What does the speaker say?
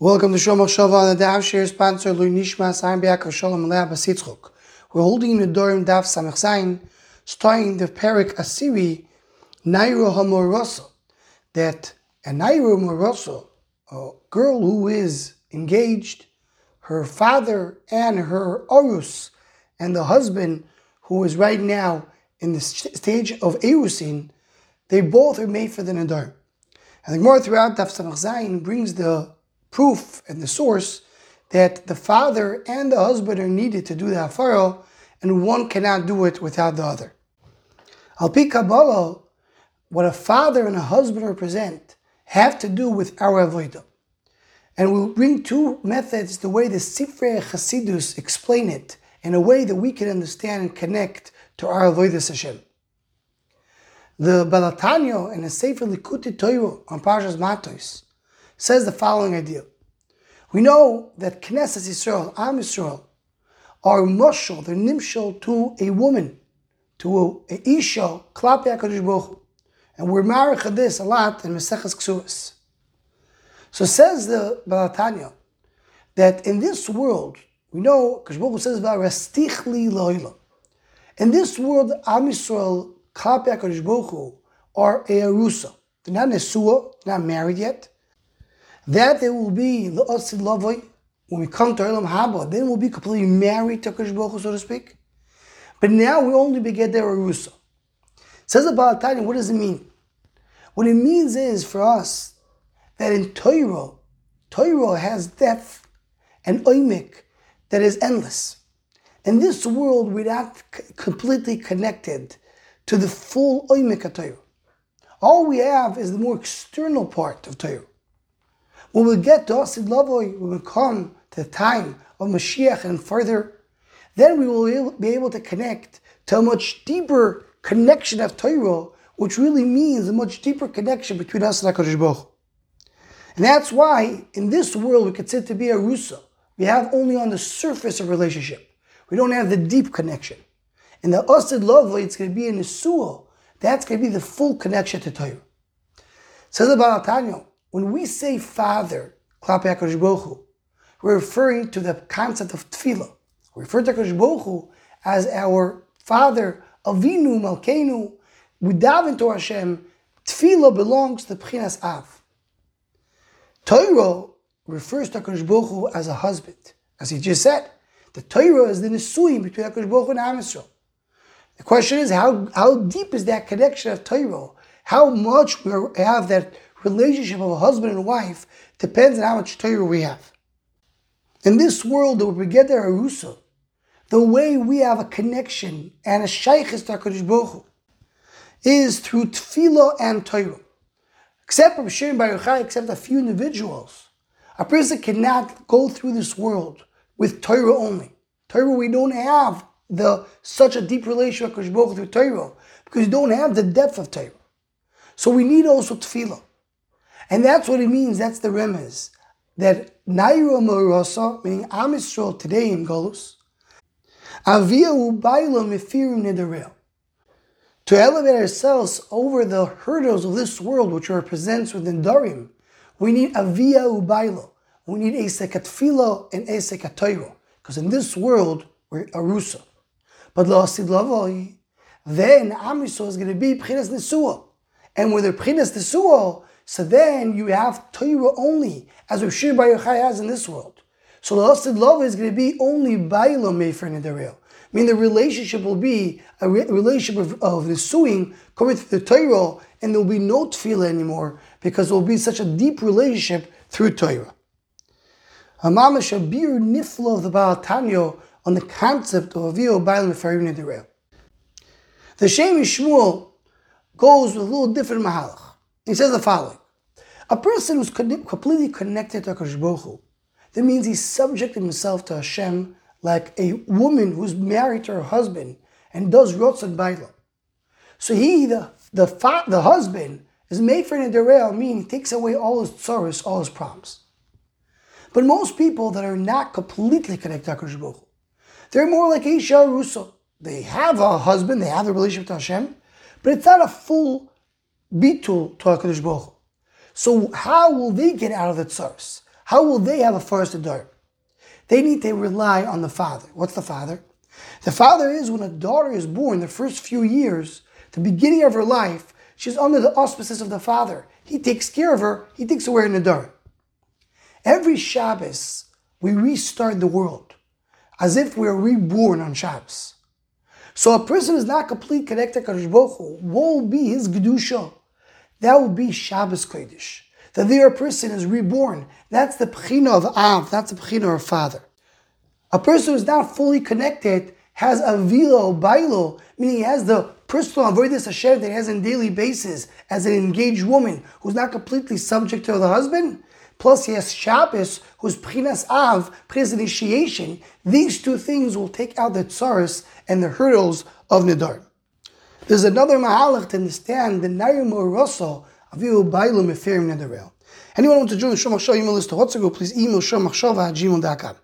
Welcome to Shomach Shava on the Daf Share sponsor Lui Nishma Saim Be'akar Shalom Aleh Basitzchuk. We're holding the Dorim Daf Samech Zayin, starting the Perik Asiri, Nairo Hamoroso, that a Nairo Moroso, a girl who is engaged, her father and her Orus, and the husband who is right now in the stage of Erusin, they both are made for the Nadar. And the Gemara throughout Daf Samech Zayin brings the proof and the source that the father and the husband are needed to do the hafara, and one cannot do it without the other. Al pi Kabbalah, what a father and a husband represent have to do with our avodah. And we'll bring two methods, the way the Sifrei Chasidus explain it, in a way that we can understand and connect to our avodah Hashem. The Baal and the Sefer Likutei Torah on Parshas Matos says the following idea. We know that Knesset Yisrael, Am Yisrael, are mushal, they're nimshal to a woman, to a, a isha, klapi HaKadosh And we're married this a lot in Maseches Ksuas. So says the Baal HaTanya, that in this world, we know, Kadosh Baruch says about Rastichli Loila. In this world, Am Yisrael, klapi HaKadosh are a arusa. They're not nesua, not married yet. That they will be when we come to Elam Haba, then we'll be completely married to Kosh so to speak. But now we only beget their Arusa. Says about Tanya, what does it mean? What it means is for us that in Torah, Torah has depth and oimik that is endless. In this world, we're not c- completely connected to the full oimik of Torah. All we have is the more external part of Torah. When we get to Asid Lavoi, when we come to the time of Mashiach and further, then we will be able to connect to a much deeper connection of Torah, which really means a much deeper connection between us and HaKadosh Baruch And that's why in this world we consider to be a Rusa. We have only on the surface a relationship. We don't have the deep connection. In the Asid Lavoi, it's going to be in the Suah. That's going to be the full connection to Torah. Says about Tanya, when we say Father, we're referring to the concept of Tefillah. We refer to HaKadosh as our Father, Avinu, Malkeinu. We dive into Hashem. Tefillah belongs to Pchinas Av. Torah refers to HaKadosh as a husband. As he just said, the Torah is the Nisuim between HaKadosh and Am. The question is, how, how deep is that connection of Torah? How much we have that relationship of a husband and wife depends on how much Torah we have. In this world get there Arusa, the way we have a connection and a shaykhis to HaKadosh Baruch is through tefillah and Torah. Except for Shir Baruchai, except a few individuals. A person cannot go through this world with Torah only. Torah, we don't have the such a deep relation with Baruch through Torah because we don't have the depth of Torah. So we need also tefillah. And that's what it means, that's the remez. That Naira Morasa, meaning Am today in Golus, Avia Ubaila Mefirim Nidarel. To elevate ourselves over the hurdles of this world, which represents within Darim, we need Avia Ubaila. We need Esekatfilo and Esekatoiro. Because in this world, we're Arusa. But La'asid Lavoi, then Am is going to be Pchinas Nesua. And with the Pchinas Nesua, so then you have Torah only, as Rav Shir Bar Yochai has in this world. So the Asid Love is going to be only Bailo Mefer Nidarel. I mean, the relationship will be a re- relationship of, of the suing coming through the Torah, and there will be no tefillah anymore because there will be such a deep relationship through Torah. Amama Shabir Niflo of the Baal on the concept of Avio Bail Mefarim Nidarel. The Shem Shmuel goes with a little different mahalach. He says the following. A person who's completely connected to Hu, that means he's subjected himself to Hashem like a woman who's married to her husband and does Rotzat Baila. So he, the, the, fa- the husband, is made for Nederel, meaning he takes away all his tsaros, all his problems. But most people that are not completely connected to HaKadosh they're more like Isha Russo. They have a husband, they have a relationship to Hashem, but it's not a full bitul to HaKadosh Baruch So how will they get out of the tsaros? how will they have a first Nadarim? They need to rely on the father. What's the father? The father is when a daughter is born, the first few years, the beginning of her life, she's under the auspices of the father. He takes care of her, he takes away her Nadarim. Every Shabbos, we restart the world as if we're reborn on Shabbos. So a person is not completely connected to Baruch Hu. Will be his Gedusha? That will be Shabbos Kodesh. That there a person is reborn. That's the Pechina of Av, that's the Pechina of Father. A person who is not fully connected has a vilo, bailo, meaning he has the personal avoidance Hashem that he has on daily basis as an engaged woman who's not completely subject to the husband. Plus, he has Shabbos, who's Prinas Av, Prinas initiation. These two things will take out the tsaris and the hurdles of Nidar. There's another mahalach to understand the Nayim Rosso Aviu Bailu Mefirim Nedarel. Anyone want to join the Shomach Shah email list to Hotzago, please email shomachshava at gmail.com.